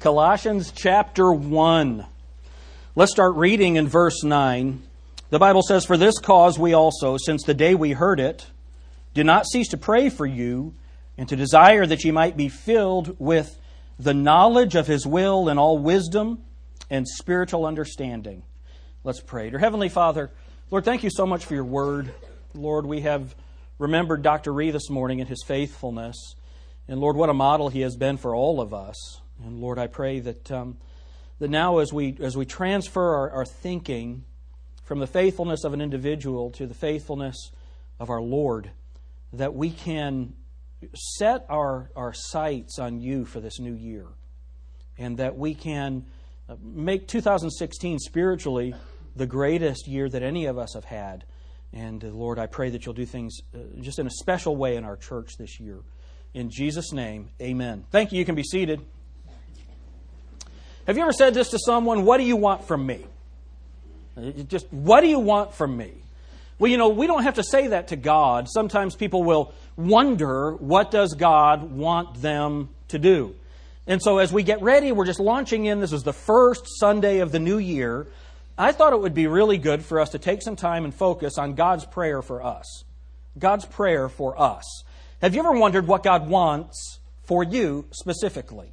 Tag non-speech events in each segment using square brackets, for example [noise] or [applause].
Colossians chapter 1. Let's start reading in verse 9. The Bible says, For this cause we also, since the day we heard it, do not cease to pray for you and to desire that ye might be filled with the knowledge of his will and all wisdom and spiritual understanding. Let's pray. Dear Heavenly Father, Lord, thank you so much for your word. Lord, we have remembered Dr. Ree this morning and his faithfulness. And Lord, what a model he has been for all of us. And Lord, I pray that, um, that now as we, as we transfer our, our thinking from the faithfulness of an individual to the faithfulness of our Lord, that we can set our, our sights on you for this new year. And that we can uh, make 2016 spiritually the greatest year that any of us have had. And uh, Lord, I pray that you'll do things uh, just in a special way in our church this year. In Jesus' name, amen. Thank you. You can be seated. Have you ever said this to someone? What do you want from me? Just, what do you want from me? Well, you know, we don't have to say that to God. Sometimes people will wonder, what does God want them to do? And so as we get ready, we're just launching in. This is the first Sunday of the new year. I thought it would be really good for us to take some time and focus on God's prayer for us. God's prayer for us. Have you ever wondered what God wants for you specifically?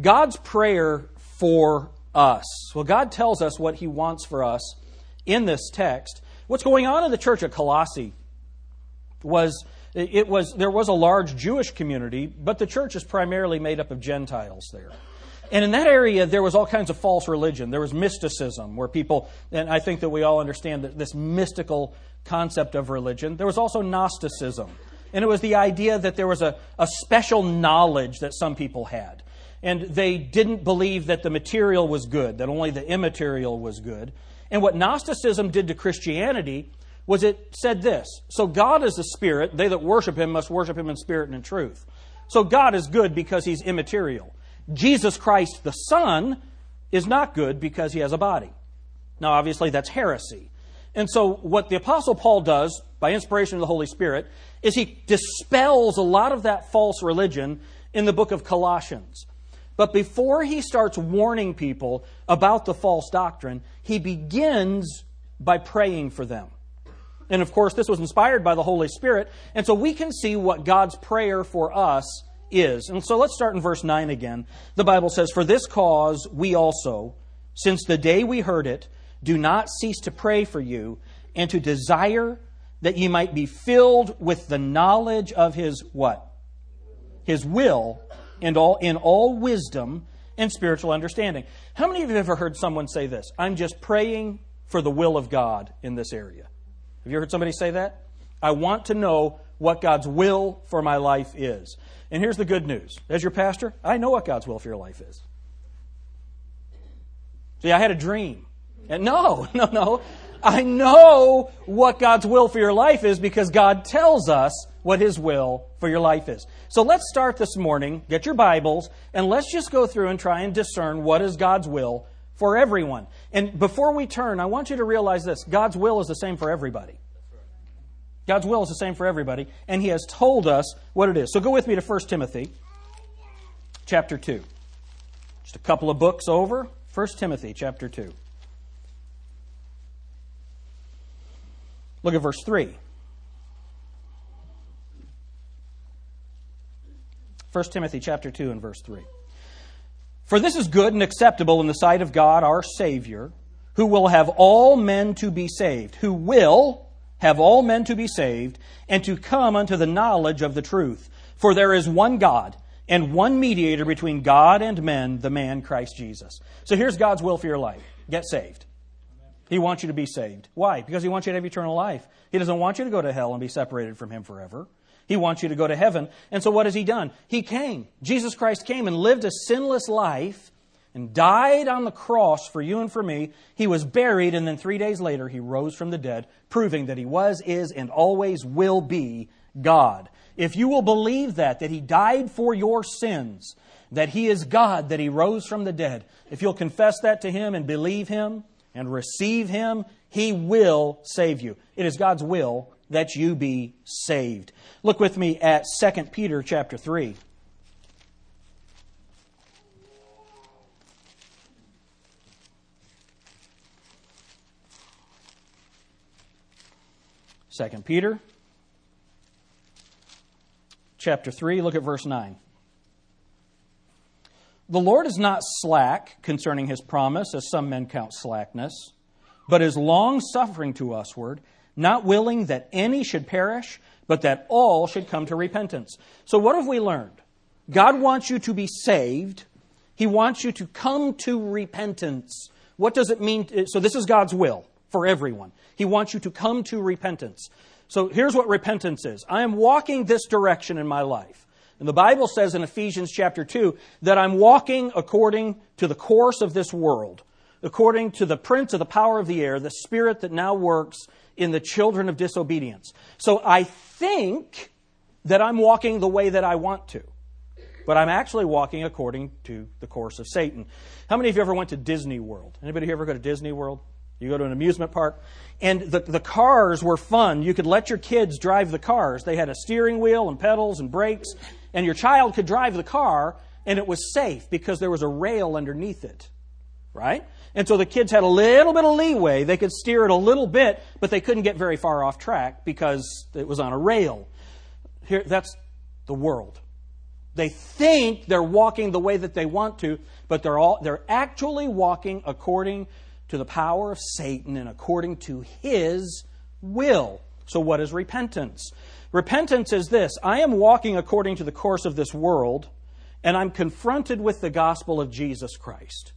God's prayer for us. Well, God tells us what He wants for us in this text. What's going on in the church at Colossae was it was there was a large Jewish community, but the church is primarily made up of Gentiles there. And in that area, there was all kinds of false religion. There was mysticism, where people, and I think that we all understand that this mystical concept of religion. There was also Gnosticism. And it was the idea that there was a, a special knowledge that some people had and they didn't believe that the material was good, that only the immaterial was good. And what Gnosticism did to Christianity was it said this So God is a spirit, they that worship him must worship him in spirit and in truth. So God is good because he's immaterial. Jesus Christ, the Son, is not good because he has a body. Now, obviously, that's heresy. And so, what the Apostle Paul does, by inspiration of the Holy Spirit, is he dispels a lot of that false religion in the book of Colossians. But before he starts warning people about the false doctrine, he begins by praying for them. And of course, this was inspired by the Holy Spirit. And so we can see what God's prayer for us is. And so let's start in verse 9 again. The Bible says, For this cause we also, since the day we heard it, do not cease to pray for you and to desire that ye might be filled with the knowledge of his what? His will and all in all wisdom and spiritual understanding. How many of you have ever heard someone say this? I'm just praying for the will of God in this area. Have you heard somebody say that? I want to know what God's will for my life is. And here's the good news. As your pastor, I know what God's will for your life is. See, I had a dream. And no, [laughs] no, no. I know what God's will for your life is because God tells us what His will for your life is. So let's start this morning, get your Bibles, and let's just go through and try and discern what is God's will for everyone. And before we turn, I want you to realize this God's will is the same for everybody. God's will is the same for everybody, and He has told us what it is. So go with me to 1 Timothy chapter 2. Just a couple of books over. 1 Timothy chapter 2. Look at verse 3. 1 Timothy chapter 2 and verse 3. For this is good and acceptable in the sight of God our Savior, who will have all men to be saved, who will have all men to be saved, and to come unto the knowledge of the truth. For there is one God, and one mediator between God and men, the man Christ Jesus. So here's God's will for your life get saved. He wants you to be saved. Why? Because He wants you to have eternal life. He doesn't want you to go to hell and be separated from Him forever. He wants you to go to heaven. And so what has He done? He came. Jesus Christ came and lived a sinless life and died on the cross for you and for me. He was buried, and then three days later, He rose from the dead, proving that He was, is, and always will be God. If you will believe that, that He died for your sins, that He is God, that He rose from the dead, if you'll confess that to Him and believe Him, and receive Him, He will save you. It is God's will that you be saved. Look with me at 2 Peter chapter 3. Second Peter chapter 3, look at verse 9. The Lord is not slack concerning his promise, as some men count slackness, but is long suffering to usward, not willing that any should perish, but that all should come to repentance. So, what have we learned? God wants you to be saved. He wants you to come to repentance. What does it mean? So, this is God's will for everyone. He wants you to come to repentance. So, here's what repentance is I am walking this direction in my life. And the Bible says in Ephesians chapter 2 that I'm walking according to the course of this world, according to the prince of the power of the air, the spirit that now works in the children of disobedience. So I think that I'm walking the way that I want to, but I'm actually walking according to the course of Satan. How many of you ever went to Disney World? Anybody here ever go to Disney World? You go to an amusement park, and the, the cars were fun. You could let your kids drive the cars. They had a steering wheel and pedals and brakes, and your child could drive the car, and it was safe because there was a rail underneath it. Right? And so the kids had a little bit of leeway. They could steer it a little bit, but they couldn't get very far off track because it was on a rail. Here, that's the world. They think they're walking the way that they want to, but they're all they're actually walking according to the power of Satan and according to his will. So what is repentance? Repentance is this I am walking according to the course of this world, and I'm confronted with the gospel of Jesus Christ.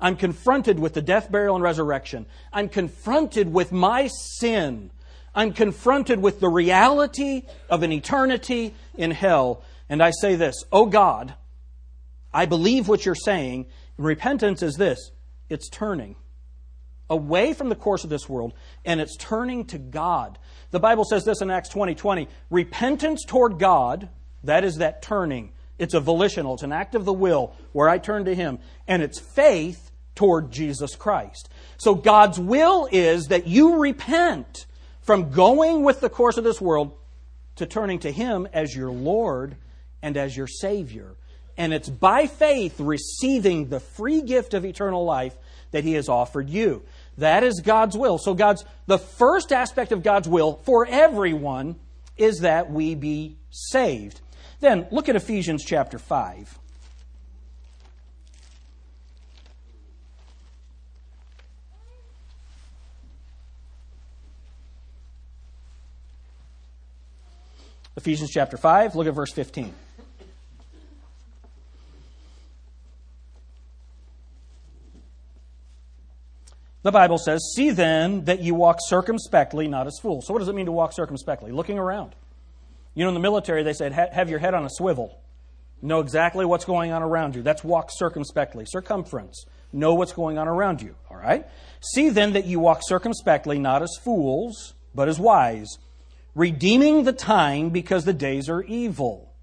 I'm confronted with the death, burial, and resurrection. I'm confronted with my sin. I'm confronted with the reality of an eternity in hell. And I say this, Oh God, I believe what you're saying. Repentance is this it's turning away from the course of this world and it's turning to God. The Bible says this in Acts 20 20. Repentance toward God, that is that turning. It's a volitional, it's an act of the will where I turn to Him. And it's faith toward Jesus Christ. So God's will is that you repent from going with the course of this world to turning to Him as your Lord and as your Savior. And it's by faith receiving the free gift of eternal life that He has offered you. That is God's will. So God's the first aspect of God's will for everyone is that we be saved. Then look at Ephesians chapter 5. Ephesians chapter 5, look at verse 15. The Bible says, See then that you walk circumspectly, not as fools. So, what does it mean to walk circumspectly? Looking around. You know, in the military, they said, Have your head on a swivel. Know exactly what's going on around you. That's walk circumspectly. Circumference. Know what's going on around you. All right? See then that you walk circumspectly, not as fools, but as wise, redeeming the time because the days are evil.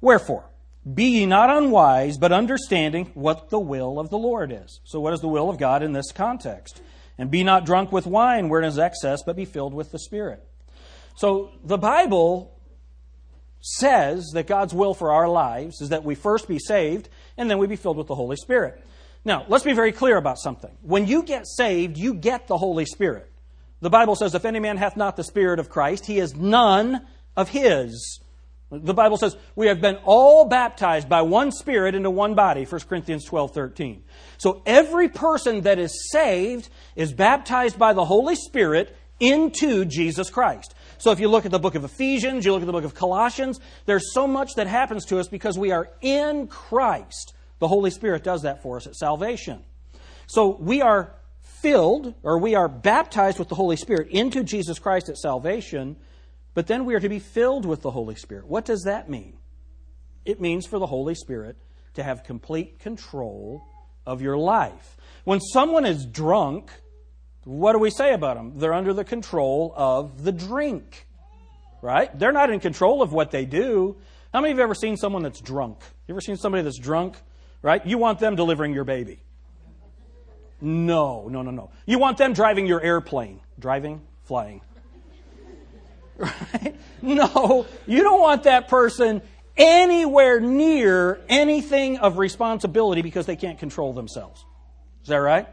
Wherefore, be ye not unwise, but understanding what the will of the Lord is. So, what is the will of God in this context? And be not drunk with wine wherein is excess, but be filled with the Spirit. So, the Bible says that God's will for our lives is that we first be saved and then we be filled with the Holy Spirit. Now, let's be very clear about something. When you get saved, you get the Holy Spirit. The Bible says, If any man hath not the Spirit of Christ, he is none of his. The Bible says we have been all baptized by one Spirit into one body, 1 Corinthians 12 13. So every person that is saved is baptized by the Holy Spirit into Jesus Christ. So if you look at the book of Ephesians, you look at the book of Colossians, there's so much that happens to us because we are in Christ. The Holy Spirit does that for us at salvation. So we are filled, or we are baptized with the Holy Spirit into Jesus Christ at salvation but then we are to be filled with the Holy Spirit. What does that mean? It means for the Holy Spirit to have complete control of your life. When someone is drunk, what do we say about them? They're under the control of the drink, right? They're not in control of what they do. How many of you have ever seen someone that's drunk? You ever seen somebody that's drunk, right? You want them delivering your baby. No, no, no, no. You want them driving your airplane. Driving, flying. [laughs] Right? No, you don't want that person anywhere near anything of responsibility because they can't control themselves. Is that right?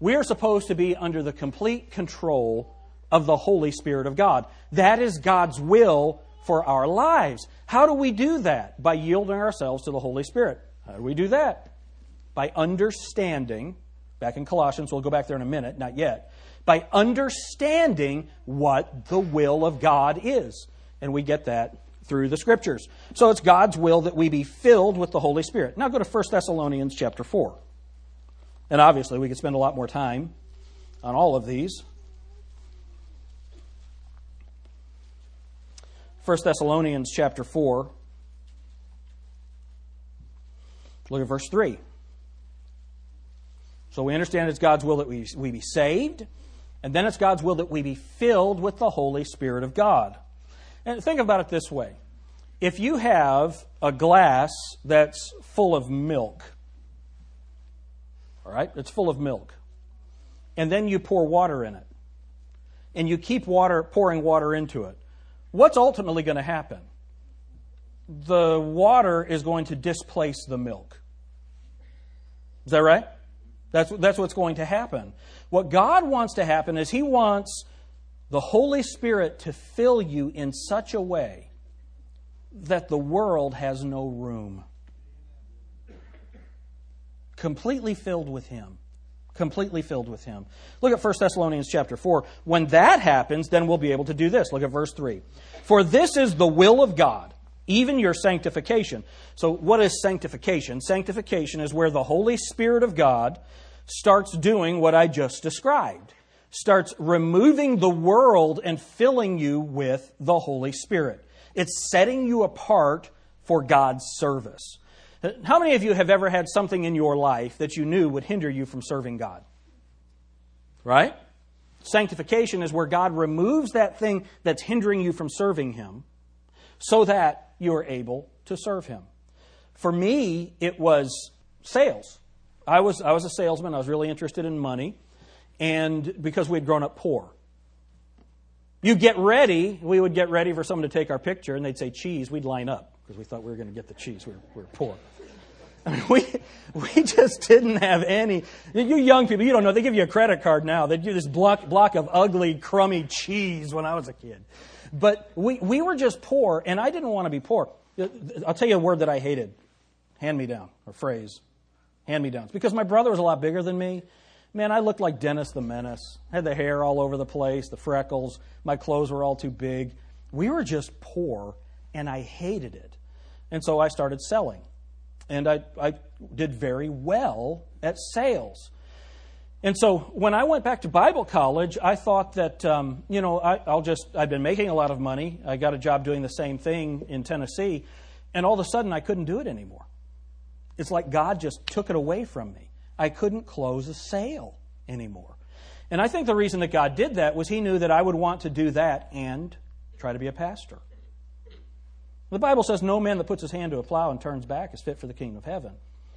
We are supposed to be under the complete control of the Holy Spirit of God. That is God's will for our lives. How do we do that? By yielding ourselves to the Holy Spirit. How do we do that? By understanding, back in Colossians, we'll go back there in a minute, not yet, by understanding what the will of God is. And we get that through the scriptures. So it's God's will that we be filled with the Holy Spirit. Now go to 1 Thessalonians chapter 4. And obviously, we could spend a lot more time on all of these. 1 Thessalonians chapter 4. Look at verse 3. So we understand it's God's will that we, we be saved, and then it's God's will that we be filled with the Holy Spirit of God. And think about it this way if you have a glass that's full of milk, all right, it's full of milk, and then you pour water in it, and you keep water pouring water into it, what's ultimately going to happen? The water is going to displace the milk. Is that right? That's, that's what's going to happen. What God wants to happen is He wants the Holy Spirit to fill you in such a way that the world has no room. Completely filled with Him. Completely filled with Him. Look at 1 Thessalonians chapter 4. When that happens, then we'll be able to do this. Look at verse 3. For this is the will of God, even your sanctification. So, what is sanctification? Sanctification is where the Holy Spirit of God starts doing what I just described starts removing the world and filling you with the Holy Spirit. It's setting you apart for God's service. How many of you have ever had something in your life that you knew would hinder you from serving God? Right? Sanctification is where God removes that thing that's hindering you from serving Him so that you are able to serve Him. For me, it was sales. I was, I was a salesman. I was really interested in money and because we had grown up poor. You get ready, we would get ready for someone to take our picture, and they'd say cheese. We'd line up because we thought we were going to get the cheese. We were, we were poor. [laughs] I mean, we, we just didn't have any. You young people, you don't know. They give you a credit card now. They do this block, block of ugly, crummy cheese when I was a kid. But we, we were just poor, and I didn't want to be poor. I'll tell you a word that I hated hand me down, or phrase hand me downs. Because my brother was a lot bigger than me, Man, I looked like Dennis the Menace. I had the hair all over the place, the freckles. My clothes were all too big. We were just poor, and I hated it. And so I started selling. And I, I did very well at sales. And so when I went back to Bible college, I thought that, um, you know, I, I'll just, I've been making a lot of money. I got a job doing the same thing in Tennessee. And all of a sudden, I couldn't do it anymore. It's like God just took it away from me. I couldn't close a sale anymore. And I think the reason that God did that was He knew that I would want to do that and try to be a pastor. The Bible says, No man that puts his hand to a plow and turns back is fit for the kingdom of heaven.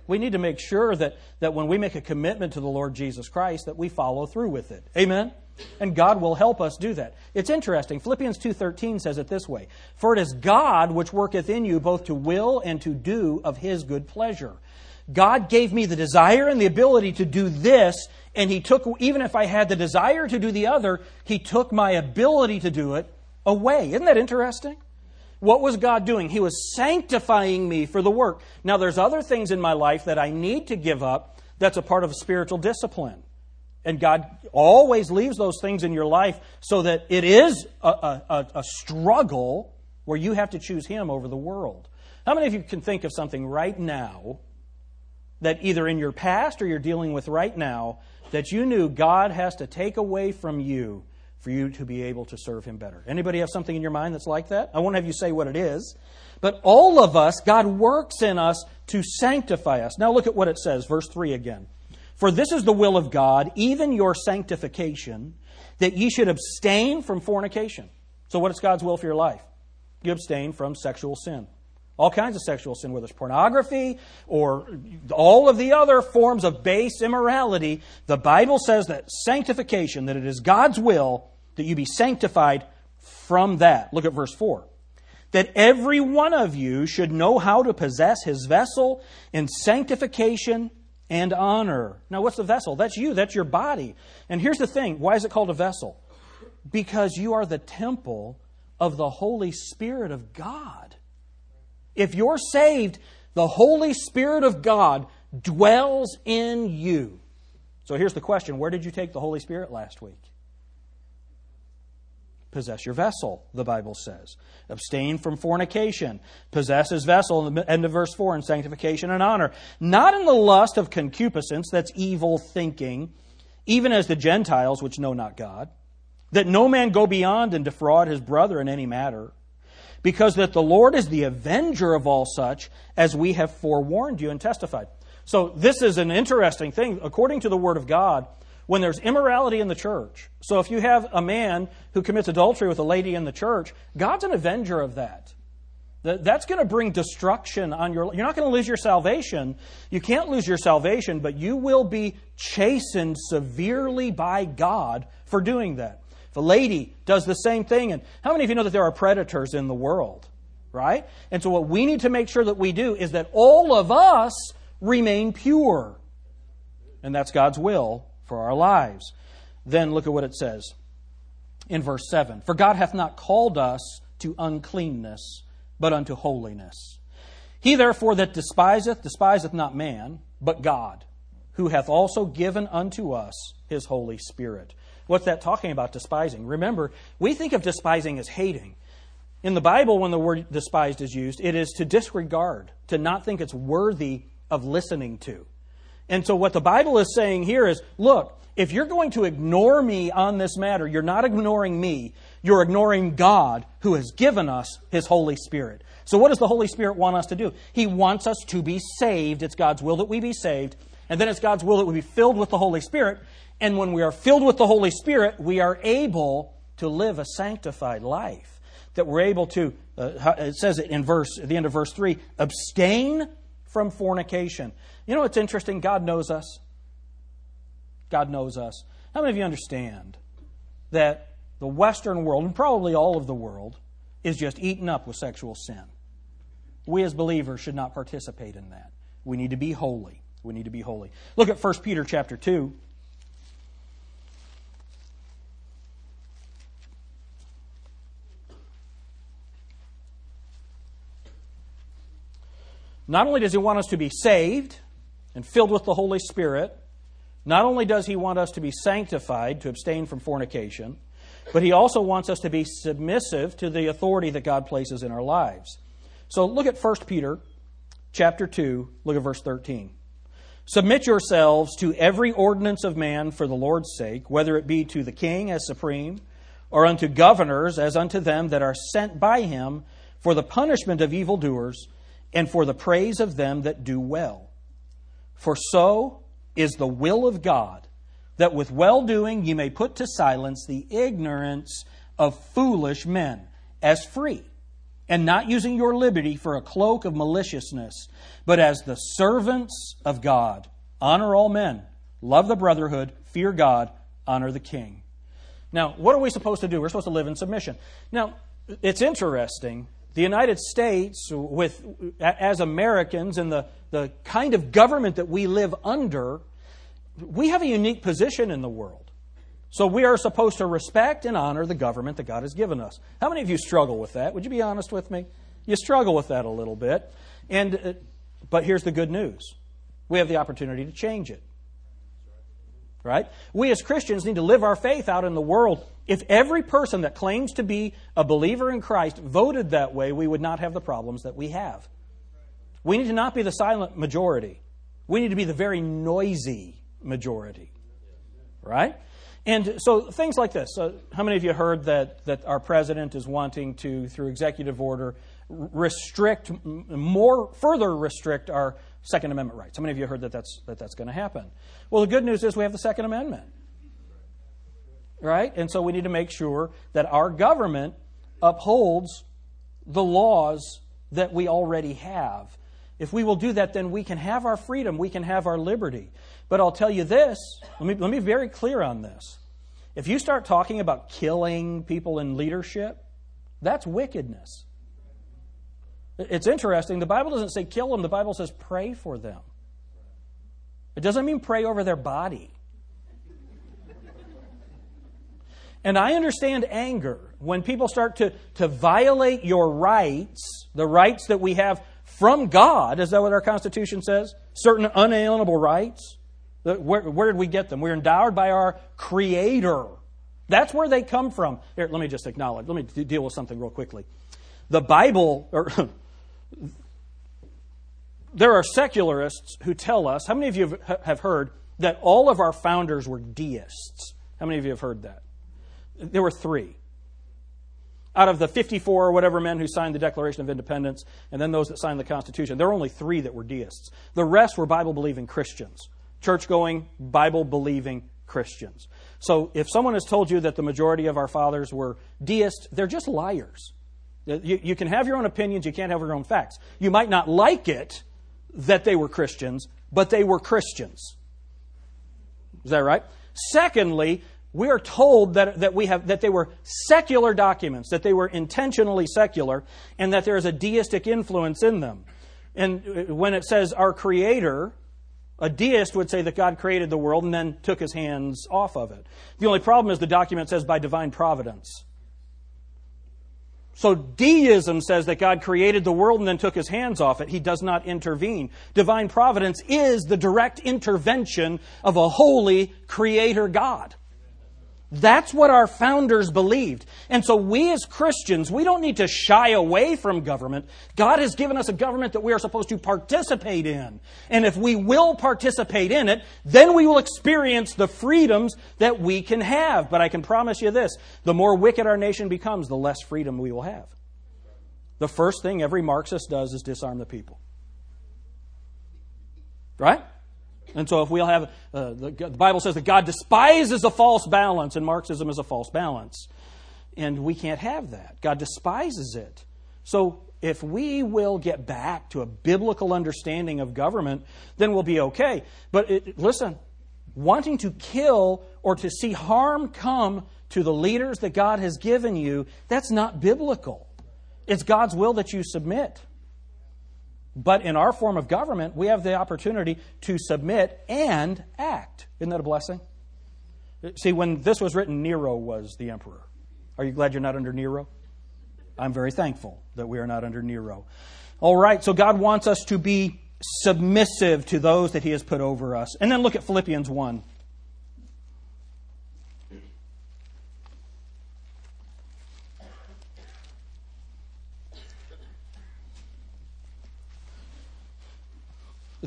We need to make sure that, that when we make a commitment to the Lord Jesus Christ, that we follow through with it. Amen? And God will help us do that. It's interesting. Philippians 2.13 says it this way, For it is God which worketh in you both to will and to do of his good pleasure. God gave me the desire and the ability to do this, and He took, even if I had the desire to do the other, He took my ability to do it away. Isn't that interesting? What was God doing? He was sanctifying me for the work. Now, there's other things in my life that I need to give up that's a part of spiritual discipline. And God always leaves those things in your life so that it is a, a, a, struggle where you have to choose Him over the world. How many of you can think of something right now that either in your past or you're dealing with right now that you knew God has to take away from you for you to be able to serve him better. Anybody have something in your mind that's like that? I won't have you say what it is. But all of us, God works in us to sanctify us. Now look at what it says, verse 3 again. For this is the will of God, even your sanctification, that ye should abstain from fornication. So what is God's will for your life? You abstain from sexual sin. All kinds of sexual sin, whether it's pornography or all of the other forms of base immorality, the Bible says that sanctification, that it is God's will that you be sanctified from that. Look at verse 4. That every one of you should know how to possess his vessel in sanctification and honor. Now, what's the vessel? That's you, that's your body. And here's the thing why is it called a vessel? Because you are the temple of the Holy Spirit of God. If you're saved, the Holy Spirit of God dwells in you. So here's the question Where did you take the Holy Spirit last week? Possess your vessel, the Bible says. Abstain from fornication. Possess his vessel end of verse 4 in sanctification and honor. Not in the lust of concupiscence, that's evil thinking, even as the Gentiles which know not God. That no man go beyond and defraud his brother in any matter. Because that the Lord is the avenger of all such, as we have forewarned you and testified. So this is an interesting thing. According to the Word of God, when there's immorality in the church, so if you have a man who commits adultery with a lady in the church, God's an avenger of that. That's going to bring destruction on your You're not going to lose your salvation. You can't lose your salvation, but you will be chastened severely by God for doing that. If a lady does the same thing, and how many of you know that there are predators in the world? Right? And so what we need to make sure that we do is that all of us remain pure. And that's God's will for our lives. Then look at what it says in verse 7 For God hath not called us to uncleanness, but unto holiness. He therefore that despiseth, despiseth not man, but God, who hath also given unto us his Holy Spirit. What's that talking about, despising? Remember, we think of despising as hating. In the Bible, when the word despised is used, it is to disregard, to not think it's worthy of listening to. And so, what the Bible is saying here is look, if you're going to ignore me on this matter, you're not ignoring me, you're ignoring God who has given us His Holy Spirit. So, what does the Holy Spirit want us to do? He wants us to be saved. It's God's will that we be saved. And then it's God's will that we be filled with the Holy Spirit. And when we are filled with the Holy Spirit, we are able to live a sanctified life. That we're able to, uh, it says it in verse, at the end of verse 3, abstain from fornication. You know what's interesting? God knows us. God knows us. How many of you understand that the Western world, and probably all of the world, is just eaten up with sexual sin? We as believers should not participate in that. We need to be holy. We need to be holy. Look at 1 Peter chapter 2. Not only does he want us to be saved and filled with the Holy Spirit, not only does he want us to be sanctified, to abstain from fornication, but he also wants us to be submissive to the authority that God places in our lives. So look at 1 Peter chapter 2, look at verse 13. Submit yourselves to every ordinance of man for the Lord's sake, whether it be to the king as supreme, or unto governors as unto them that are sent by him for the punishment of evildoers and for the praise of them that do well. For so is the will of God, that with well doing ye may put to silence the ignorance of foolish men, as free, and not using your liberty for a cloak of maliciousness, but as the servants of God. Honor all men, love the brotherhood, fear God, honor the king. Now, what are we supposed to do? We're supposed to live in submission. Now, it's interesting the United States, with, as Americans and the, the kind of government that we live under, we have a unique position in the world. So we are supposed to respect and honor the government that God has given us. How many of you struggle with that? Would you be honest with me? You struggle with that a little bit. And, uh, but here's the good news we have the opportunity to change it. Right? We as Christians need to live our faith out in the world if every person that claims to be a believer in Christ voted that way, we would not have the problems that we have. We need to not be the silent majority. We need to be the very noisy majority. Right? And so things like this. Uh, how many of you heard that, that our president is wanting to, through executive order, restrict, more, further restrict our Second Amendment rights? How many of you heard that that's, that that's going to happen? Well, the good news is we have the Second Amendment right? And so we need to make sure that our government upholds the laws that we already have. If we will do that, then we can have our freedom, we can have our liberty. But I'll tell you this, let me, let me be very clear on this. If you start talking about killing people in leadership, that's wickedness. It's interesting. The Bible doesn't say kill them, the Bible says pray for them. It doesn't mean pray over their body. And I understand anger when people start to, to violate your rights, the rights that we have from God. Is that what our Constitution says? Certain unalienable rights. Where, where did we get them? We're endowed by our Creator. That's where they come from. Here, let me just acknowledge. Let me deal with something real quickly. The Bible, or [clears throat] there are secularists who tell us. How many of you have heard that all of our founders were deists? How many of you have heard that? There were three. Out of the 54 or whatever men who signed the Declaration of Independence, and then those that signed the Constitution, there were only three that were deists. The rest were Bible believing Christians, church going, Bible believing Christians. So if someone has told you that the majority of our fathers were deists, they're just liars. You, you, can have your own opinions, you can't have your own facts. You might not like it that they were Christians, but they were Christians. Is that right? Secondly, we are told that, that, we have, that they were secular documents, that they were intentionally secular, and that there is a deistic influence in them. And uh, when it says our Creator, a deist would say that God created the world and then took his hands off of it. The only problem is the document says by divine providence. So deism says that God created the world and then took his hands off it. He does not intervene. Divine providence is the direct intervention of a holy creator God. That's what our founders believed. And so we as Christians, we don't need to shy away from government. God has given us a government that we are supposed to participate in. And if we will participate in it, then we will experience the freedoms that we can have. But I can promise you this, the more wicked our nation becomes, the less freedom we will have. The first thing every Marxist does is disarm the people. Right? And so, if we'll have, uh, the, the, Bible says that God despises a false balance, and Marxism is a false balance. And we can't have that. God despises it. So, if we will get back to a biblical understanding of government, then we'll be okay. But it, listen, wanting to kill or to see harm come to the leaders that God has given you, that's not biblical. It's God's will that you submit. But in our form of government, we have the opportunity to submit and act. Isn't that a blessing? See, when this was written, Nero was the emperor. Are you glad you're not under Nero? I'm very thankful that we are not under Nero. All right, so God wants us to be submissive to those that He has put over us. And then look at Philippians 1.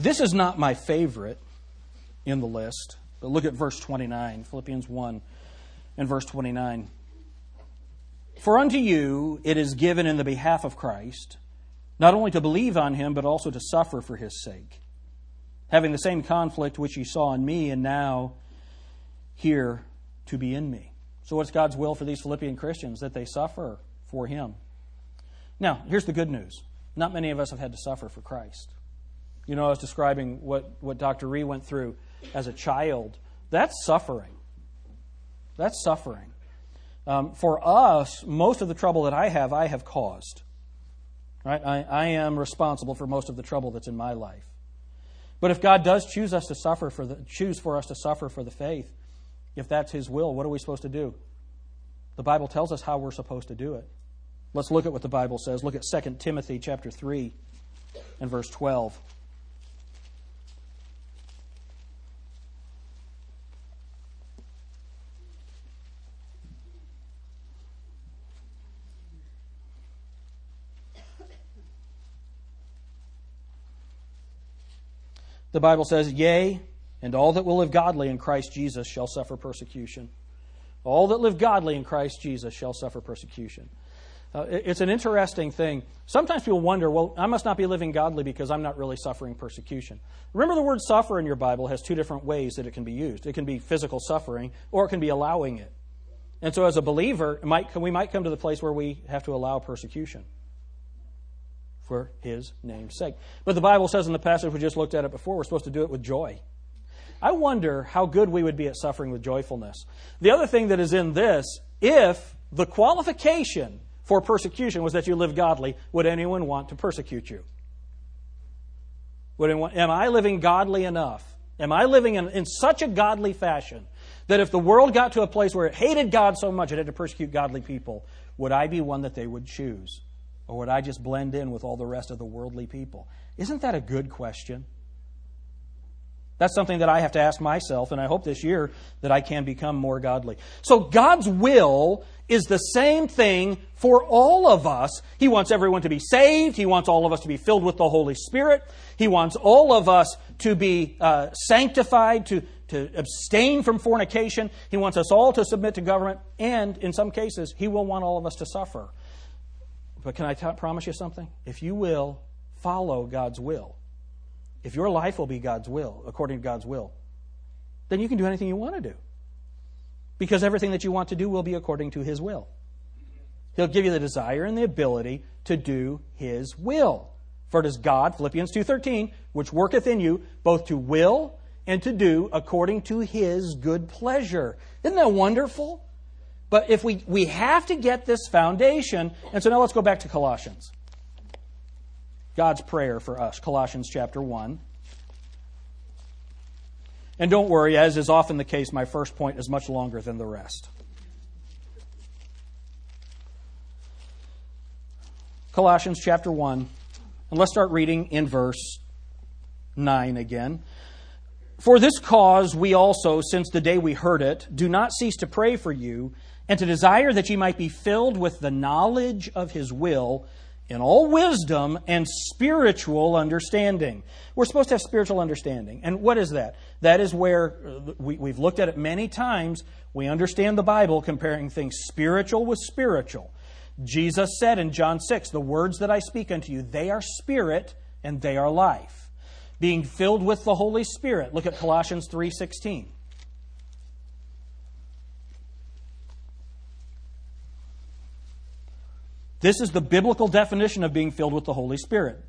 This is not my favorite in the list, but look at verse 29, Philippians 1 and verse 29. For unto you it is given in the behalf of Christ, not only to believe on him, but also to suffer for his sake, having the same conflict which ye saw in me, and now here to be in me. So, what's God's will for these Philippian Christians? That they suffer for him. Now, here's the good news not many of us have had to suffer for Christ. You know, I was describing what, what Dr. Ree went through as a child. That's suffering. That's suffering. Um, for us, most of the trouble that I have, I have caused. Right? I, I am responsible for most of the trouble that's in my life. But if God does choose us to suffer for the choose for us to suffer for the faith, if that's His will, what are we supposed to do? The Bible tells us how we're supposed to do it. Let's look at what the Bible says. Look at 2 Timothy chapter 3 and verse 12. The Bible says, Yea, and all that will live godly in Christ Jesus shall suffer persecution. All that live godly in Christ Jesus shall suffer persecution. Uh, it's an interesting thing. Sometimes people wonder, well, I must not be living godly because I'm not really suffering persecution. Remember, the word suffer in your Bible has two different ways that it can be used. It can be physical suffering, or it can be allowing it. And so, as a believer, might, we might come to the place where we have to allow persecution for his name's sake. But the Bible says in the passage we just looked at it before, we're supposed to do it with joy. I wonder how good we would be at suffering with joyfulness. The other thing that is in this, if the qualification for persecution was that you live godly, would anyone want to persecute you? Would anyone, am I living godly enough? Am I living in, in such a godly fashion that if the world got to a place where it hated God so much it had to persecute godly people, would I be one that they would choose? Or would I just blend in with all the rest of the worldly people? Isn't that a good question? That's something that I have to ask myself, and I hope this year that I can become more godly. So, God's will is the same thing for all of us. He wants everyone to be saved. He wants all of us to be filled with the Holy Spirit. He wants all of us to be uh, sanctified, to, to abstain from fornication. He wants us all to submit to government, and in some cases, He will want all of us to suffer. But can I t- promise you something? If you will follow God's will, if your life will be God's will, according to God's will, then you can do anything you want to do. Because everything that you want to do will be according to His will. He'll give you the desire and the ability to do His will. For it is God, Philippians 2.13, which worketh in you both to will and to do according to His good pleasure. Isn't that wonderful? But if we, we have to get this foundation, and so now let's go back to Colossians. God's prayer for us, Colossians chapter 1. And don't worry, as is often the case, my first point is much longer than the rest. Colossians chapter 1. And let's start reading in verse 9 again. For this cause we also, since the day we heard it, do not cease to pray for you, and to desire that ye might be filled with the knowledge of his will in all wisdom and spiritual understanding. We're supposed to have spiritual understanding. And what is that? That is where uh, we, have looked at it many times. We understand the Bible comparing things spiritual with spiritual. Jesus said in John 6, The words that I speak unto you, they are spirit and they are life. Being filled with the Holy Spirit. Look at Colossians 3:16. This is the biblical definition of being filled with the Holy Spirit.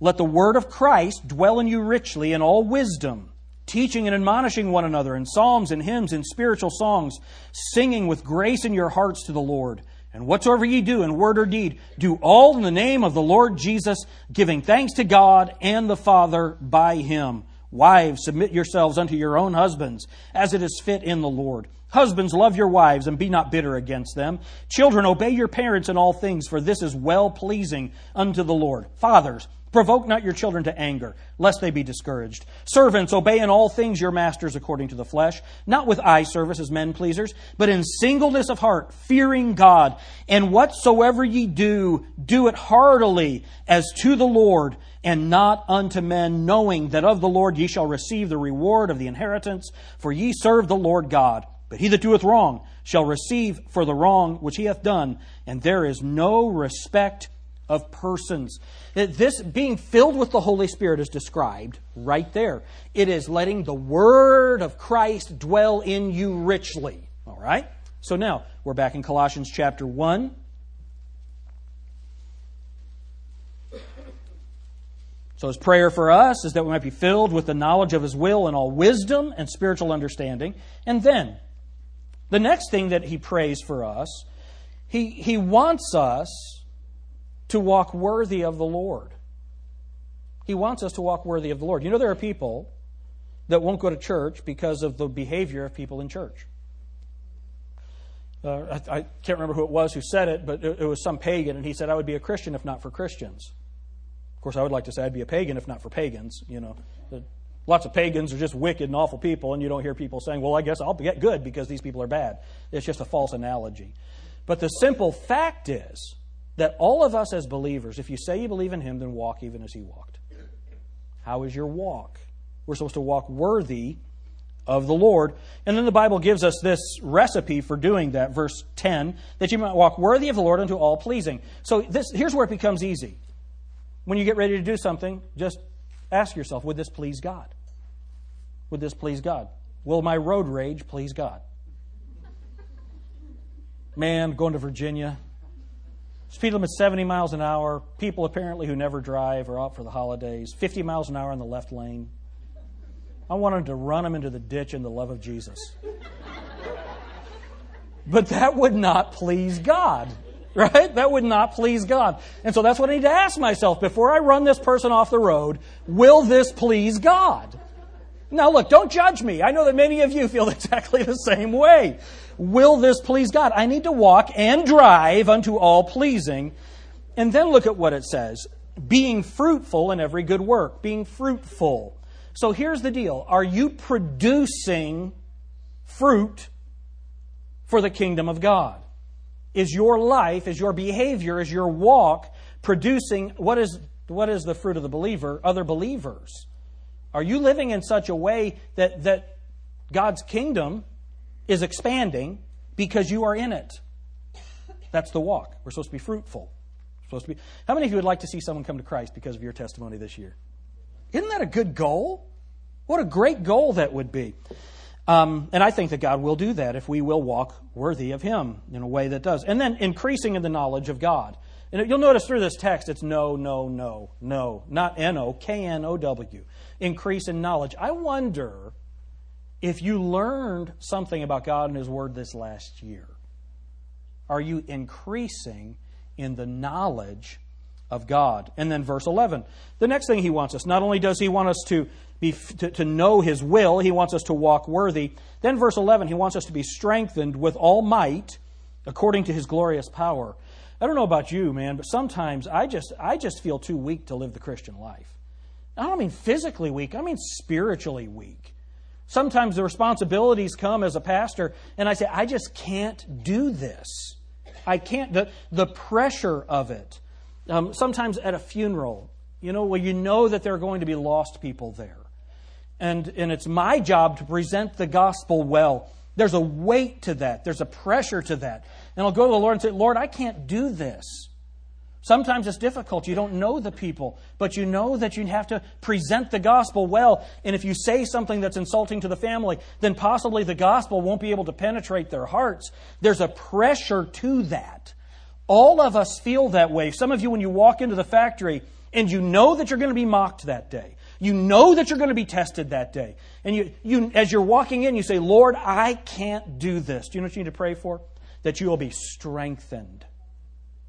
Let the word of Christ dwell in you richly in all wisdom, teaching and admonishing one another in psalms and hymns and spiritual songs, singing with grace in your hearts to the Lord. And whatsoever ye do in word or deed, do all in the name of the Lord Jesus, giving thanks to God and the Father by him. Wives, submit yourselves unto your own husbands, as it is fit in the Lord. Husbands, love your wives and be not bitter against them. Children, obey your parents in all things, for this is well pleasing unto the Lord. Fathers, provoke not your children to anger, lest they be discouraged. Servants, obey in all things your masters according to the flesh, not with eye service as men pleasers, but in singleness of heart, fearing God. And whatsoever ye do, do it heartily as to the Lord and not unto men, knowing that of the Lord ye shall receive the reward of the inheritance, for ye serve the Lord God. But he that doeth wrong shall receive for the wrong which he hath done, and there is no respect of persons. This being filled with the Holy Spirit is described right there. It is letting the Word of Christ dwell in you richly. All right? So now, we're back in Colossians chapter 1. So his prayer for us is that we might be filled with the knowledge of his will and all wisdom and spiritual understanding. And then, the next thing that he prays for us, he, he wants us to walk worthy of the Lord. He wants us to walk worthy of the Lord. You know, there are people that won't go to church because of the behavior of people in church. Uh, I, I, can't remember who it was who said it, but it, it was some pagan, and he said, I would be a Christian if not for Christians. Course, I would like to say I'd be a pagan if not for pagans. You know, Lots of pagans are just wicked and awful people, and you don't hear people saying, Well, I guess I'll get good because these people are bad. It's just a false analogy. But the simple fact is that all of us as believers, if you say you believe in Him, then walk even as He walked. How is your walk? We're supposed to walk worthy of the Lord. And then the Bible gives us this recipe for doing that, verse 10, that you might walk worthy of the Lord unto all pleasing. So this, here's where it becomes easy. When you get ready to do something, just ask yourself, would this please God? Would this please God? Will my road rage please God? Man, going to Virginia. Speed limit 70 miles an hour. People apparently who never drive are out for the holidays. 50 miles an hour in the left lane. I wanted to run them into the ditch in the love of Jesus. but that would not please God, [laughs] right? That would not please God. And so that's what I need to ask myself before I run this person off the road will this please God? Now, look, don't judge me. I know that many of you feel [laughs] exactly the same way. Will this please God? I need to walk and drive unto all pleasing. And then look at what it says being fruitful in every good work. Being fruitful. So here's the deal Are you producing fruit for the kingdom of God? Is your life, is your behavior, is your walk producing what is, what is the fruit of the believer? Other believers. Are you living in such a way that, that God's kingdom is expanding because you are in it? That's the walk. We're supposed to be fruitful. supposed to be. How many of you would like to see someone come to Christ because of your testimony this year? Isn't that a good goal? What a great goal that would be. Um, and I think that God will do that if we will walk worthy of Him in a way that does. And then increasing in the knowledge of God. And you'll notice through this text, it's no, no, no, no, not N O, K N O W. Increase in knowledge. I wonder if you learned something about God and His Word this last year. Are you increasing in the knowledge of God? And then verse 11. The next thing He wants us, not only does He want us to be, to, to know His will, He wants us to walk worthy. Then, verse 11, He wants us to be strengthened with all might according to His glorious power. I don't know about you, man, but sometimes I just, I just feel too weak to live the Christian life. I don't mean physically weak, I mean spiritually weak. Sometimes the responsibilities come as a pastor, and I say, I just can't do this. I can't, the, the pressure of it. Um, sometimes at a funeral, you know, where you know that there are going to be lost people there and, and it's my job to present the gospel well. There's a weight to that, there's a pressure to that. And I'll go to the Lord and say, Lord, I can't do this. Sometimes it's difficult. You don't know the people, but you know that you have to present the gospel well. And if you say something that's insulting to the family, then possibly the gospel won't be able to penetrate their hearts. There's a pressure to that. All of us feel that way. Some of you, when you walk into the factory and you know that you're going to be mocked that day, you know that you're going to be tested that day. And you, you, as you're walking in, you say, Lord, I can't do this. Do you know what you need to pray for? That you will be strengthened.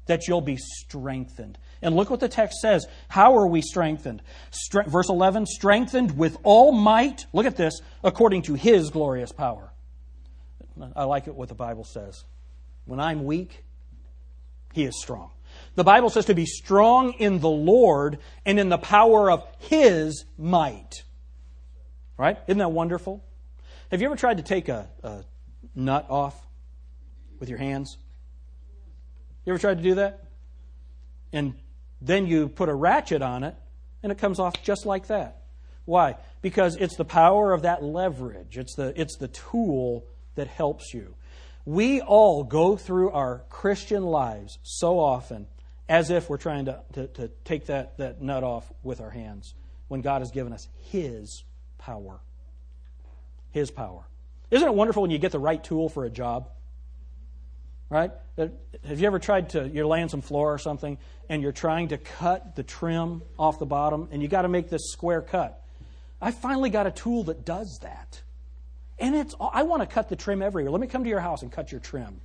That you'll be strengthened. And look what the text says. How are we strengthened? Stre- verse 11, strengthened with all might, look at this, according to his glorious power. I like it what the Bible says. When I'm weak, he is strong. The Bible says to be strong in the Lord and in the power of His might. Right? Isn't that wonderful? Have you ever tried to take a, a nut off with your hands? You ever tried to do that? And then you put a ratchet on it, and it comes off just like that. Why? Because it's the power of that leverage. It's the, it's the tool that helps you. We all go through our Christian lives so often as if we're trying to, to, to, take that, that nut off with our hands when God has given us His power. His power. Isn't it wonderful when you get the right tool for a job? Right? Uh, have you ever tried to, you're laying some floor or something, and you're trying to cut the trim off the bottom, and you got to make this square cut? I finally got a tool that does that. And it's, I want to cut the trim everywhere. Let me come to your house and cut your trim.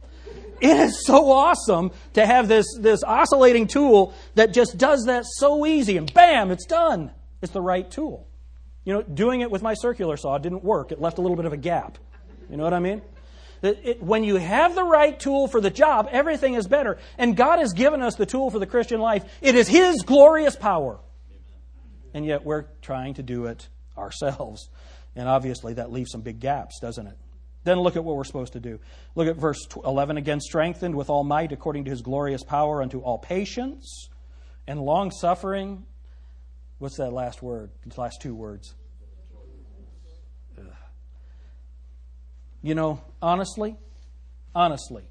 It is so awesome to have this, this oscillating tool that just does that so easy and bam, it's done. It's the right tool. You know, doing it with my circular saw didn't work. It left a little bit of a gap. You know what I mean? It, it, when you have the right tool for the job, everything is better. And God has given us the tool for the Christian life. It is His glorious power. And yet we're trying to do it ourselves. And obviously that leaves some big gaps, doesn't it? Then look at what we're supposed to do. Look at verse 11 again strengthened with all might according to his glorious power unto all patience and long suffering. What's that last word? These last two words. Ugh. You know, honestly, honestly,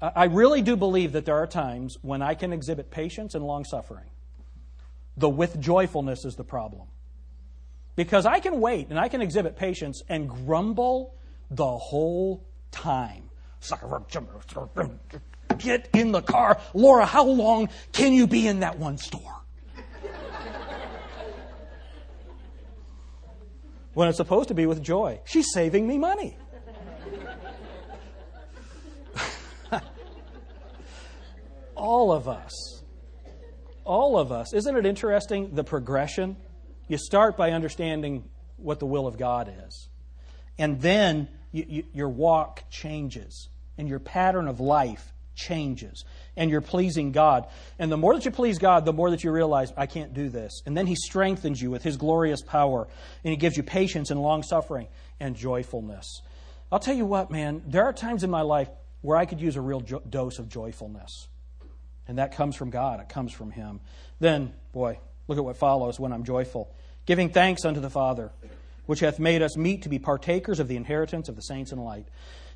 I really do believe that there are times when I can exhibit patience and long suffering. The with joyfulness is the problem. Because I can wait and I can exhibit patience and grumble the whole time. Get in the car. Laura, how long can you be in that one store? when it's supposed to be with joy. She's saving me money. all of us. All of us. Isn't it interesting the progression? You start by understanding what the will of God is. And then you, you, your walk changes and your pattern of life changes and you're pleasing God. And the more that you please God, the more that you realize, I can't do this. And then He strengthens you with His glorious power and He gives you patience and long suffering and joyfulness. I'll tell you what, man, there are times in my life where I could use a real jo- dose of joyfulness. And that comes from God, it comes from Him. Then, boy, look at what follows when I'm joyful. Giving thanks unto the Father, which hath made us meet to be partakers of the inheritance of the saints in light.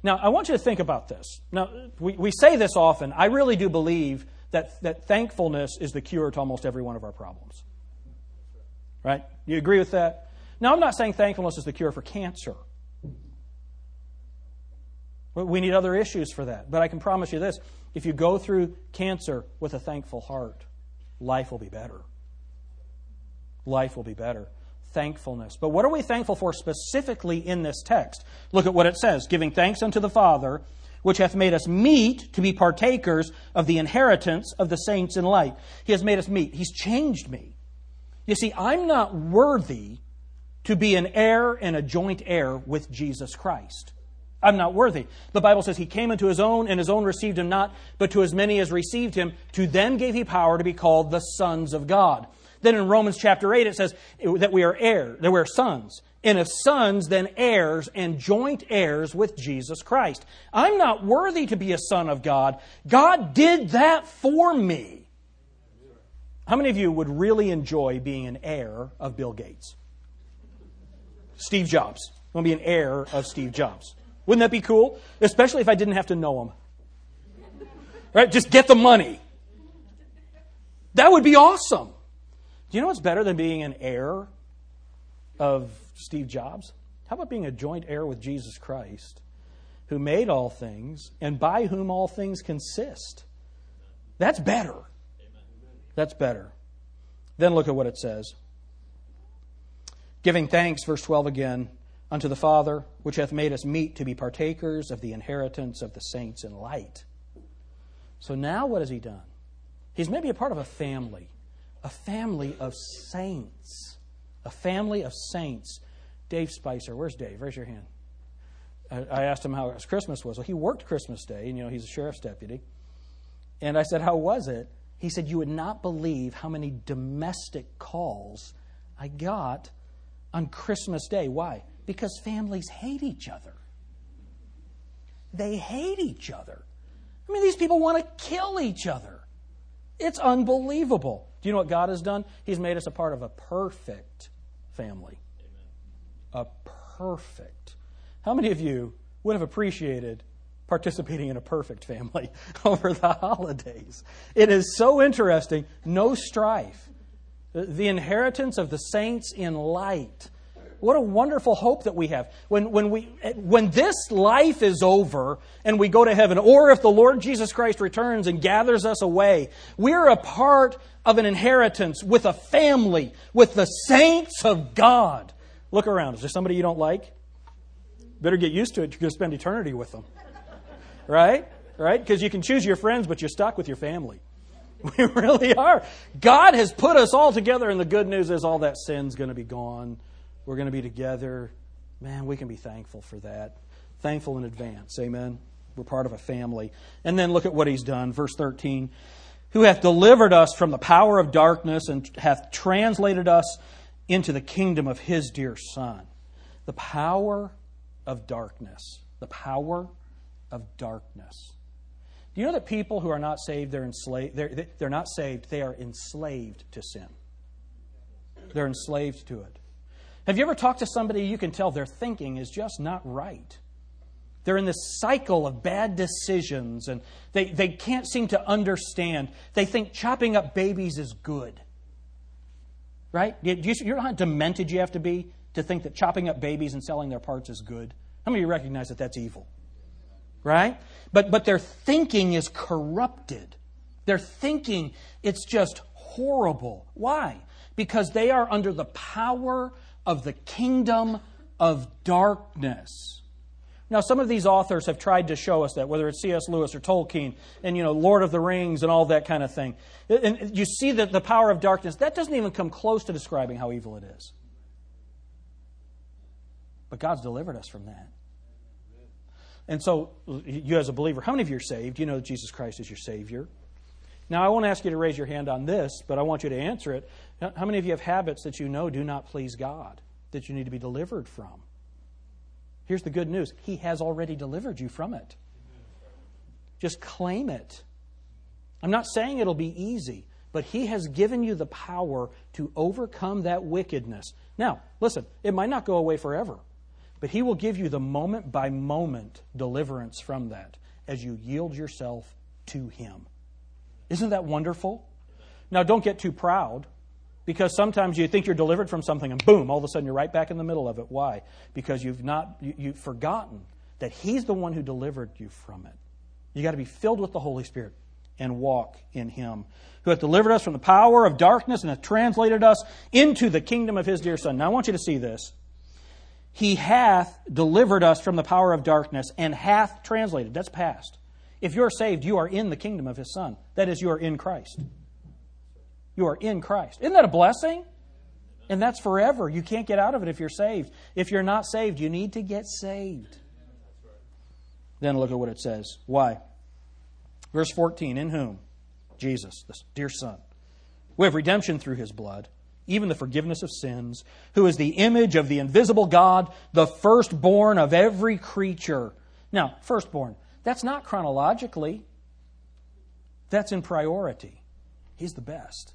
Now, I want you to think about this. Now, we, we say this often. I really do believe that, that thankfulness is the cure to almost every one of our problems. Right? You agree with that? Now, I'm not saying thankfulness is the cure for cancer. We need other issues for that. But I can promise you this if you go through cancer with a thankful heart, life will be better. Life will be better. Thankfulness. But what are we thankful for specifically in this text? Look at what it says giving thanks unto the Father, which hath made us meet to be partakers of the inheritance of the saints in light. He has made us meet. He's changed me. You see, I'm not worthy to be an heir and a joint heir with Jesus Christ. I'm not worthy. The Bible says he came into his own, and his own received him not, but to as many as received him, to them gave he power to be called the sons of God. Then in Romans chapter 8, it says that we are heirs, that we're sons. And if sons, then heirs and joint heirs with Jesus Christ. I'm not worthy to be a son of God. God did that for me. How many of you would really enjoy being an heir of Bill Gates? Steve Jobs. Want to be an heir of Steve Jobs. Wouldn't that be cool? Especially if I didn't have to know him. Right? Just get the money. That would be awesome. Do you know what's better than being an heir of Steve Jobs? How about being a joint heir with Jesus Christ, who made all things and by whom all things consist? That's better. That's better. Then look at what it says. Giving thanks, verse 12 again unto the Father, which hath made us meet to be partakers of the inheritance of the saints in light. So now what has he done? He's maybe a part of a family, a family of saints. A family of saints. Dave Spicer, where's Dave? Raise your hand. I asked him how his Christmas was. Well, he worked Christmas Day, and you know he's a sheriff's deputy. And I said, "How was it?" He said, "You would not believe how many domestic calls I got on Christmas Day. Why? Because families hate each other. They hate each other. I mean, these people want to kill each other. It's unbelievable. Do you know what God has done? He's made us a part of a perfect family. Amen. A perfect. How many of you would have appreciated participating in a perfect family [laughs] over the holidays? It is so interesting. No strife. The inheritance of the saints in light. What a wonderful hope that we have. When, when, we, when this life is over and we go to heaven, or if the Lord Jesus Christ returns and gathers us away, we're a part of an inheritance with a family, with the saints of God. Look around. Is there somebody you don't like? Better get used to it. You're going to spend eternity with them. Right? Right? Because you can choose your friends, but you're stuck with your family. [laughs] We really are. God has put us all together, and the good news is all that sin's going to be gone. We're going to be together. Man, we can be thankful for that. Thankful in advance. Amen. We're part of a family. And then look at what he's done. Verse 13 Who hath delivered us from the power of darkness and hath translated us into the kingdom of his dear Son. The power of darkness. The power of darkness. Do you know that people who are not saved, they're enslaved? They're, they're not saved, they are enslaved to sin. They're enslaved to it. Have you ever talked to somebody you can tell their thinking is just not right? They're in this cycle of bad decisions and they, they can't seem to understand. They think chopping up babies is good. Right? You, you know how demented you have to be to think that chopping up babies and selling their parts is good? How many of you recognize that that's evil? Right? But, but their thinking is corrupted. Their thinking, it's just horrible. Why? Because they are under the power of the kingdom of darkness. Now, some of these authors have tried to show us that, whether it's C.S. Lewis or Tolkien, and you know, Lord of the Rings and all that kind of thing. And you see that the power of darkness, that doesn't even come close to describing how evil it is. But God's delivered us from that. And so, you as a believer, how many of you are saved? You know that Jesus Christ is your Savior. Now, I won't ask you to raise your hand on this, but I want you to answer it. How many of you have habits that you know do not please God, that you need to be delivered from? Here's the good news He has already delivered you from it. Just claim it. I'm not saying it'll be easy, but He has given you the power to overcome that wickedness. Now, listen, it might not go away forever, but He will give you the moment by moment deliverance from that as you yield yourself to Him. Isn't that wonderful? Now, don't get too proud because sometimes you think you're delivered from something and boom, all of a sudden you're right back in the middle of it. Why? Because you've not you, have forgotten that He's the one who delivered you from it. You got to be filled with the Holy Spirit and walk in Him, who hath delivered us from the power of darkness and hath translated us into the kingdom of His dear Son. Now I want you to see this. He hath delivered us from the power of darkness and hath translated. That's past. If you're saved, you are in the kingdom of His Son. That is, you are in Christ. You are in Christ. Isn't that a blessing? And that's forever. You can't get out of it if you're saved. If you're not saved, you need to get saved. Then look at what it says. Why? Verse 14 In whom? Jesus, the dear Son. We have redemption through his blood, even the forgiveness of sins, who is the image of the invisible God, the firstborn of every creature. Now, firstborn, that's not chronologically, that's in priority. He's the best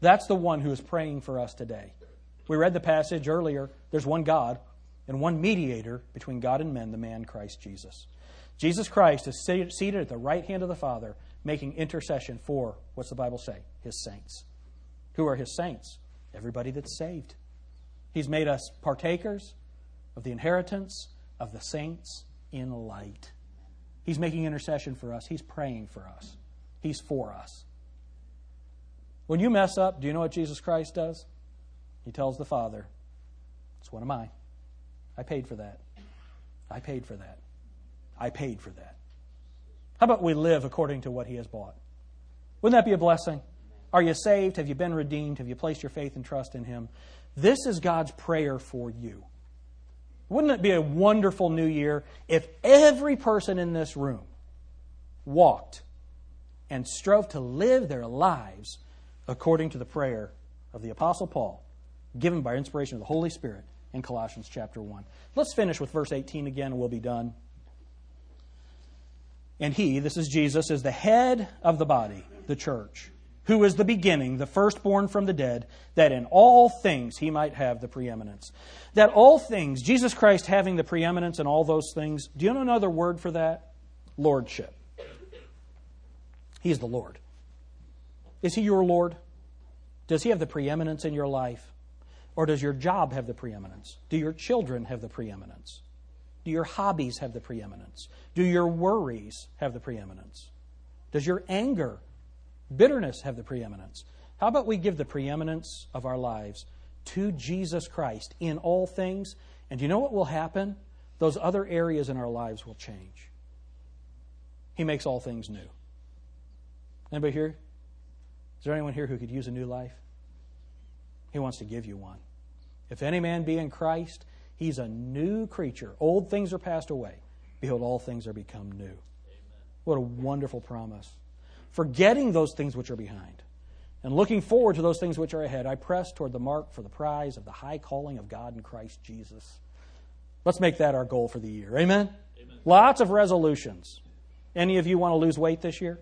That's the one who is praying for us today. We read the passage earlier. There's one God and one mediator between God and men, the man Christ Jesus. Jesus Christ is seated at the right hand of the Father, making intercession for, what's the Bible say? His saints. Who are his saints? Everybody that's saved. He's made us partakers of the inheritance of the saints in light. He's making intercession for us. He's praying for us. He's for us. When you mess up, do you know what Jesus Christ does? He tells the Father, It's one of mine. I paid for that. I paid for that. I paid for that. How about we live according to what He has bought? Wouldn't that be a blessing? Are you saved? Have you been redeemed? Have you placed your faith and trust in Him? This is God's prayer for you. Wouldn't it be a wonderful new year if every person in this room walked and strove to live their lives according to the prayer of the Apostle Paul, given by inspiration of the Holy Spirit in Colossians chapter 1. Let's finish with verse 18 again, and we'll be done. And he, this is Jesus, is the head of the body, the church, who is the beginning, the firstborn from the dead, that in all things he might have the preeminence. That all things, Jesus Christ having the preeminence in all those things, do you know another word for that? Lordship. He's the Lord. Is He your Lord? Does He have the preeminence in your life? Or does your job have the preeminence? Do your children have the preeminence? Do your hobbies have the preeminence? Do your worries have the preeminence? Does your anger, bitterness have the preeminence? How about we give the preeminence of our lives to Jesus Christ in all things? And you know what will happen? Those other areas in our lives will change. He makes all things new. Anybody here? Is there anyone here who could use a new life? He wants to give you one. If any man be in Christ, he's a new creature. Old things are passed away. Behold, all things are become new. Amen. What a wonderful promise. Forgetting those things which are behind and looking forward to those things which are ahead, I press toward the mark for the prize of the high calling of God in Christ Jesus. Let's make that our goal for the year. Amen? Amen. Lots of resolutions. Any of you want to lose weight this year?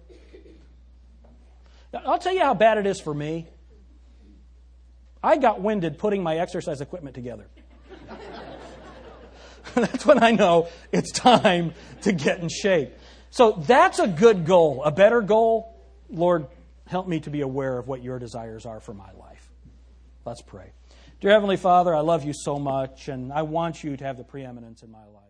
I'll tell you how bad it is for me. I got winded putting my exercise equipment together. [laughs] that's when I know it's time to get in shape. So that's a good goal. A better goal, Lord, help me to be aware of what your desires are for my life. Let's pray. Dear Heavenly Father, I love you so much, and I want you to have the preeminence in my life.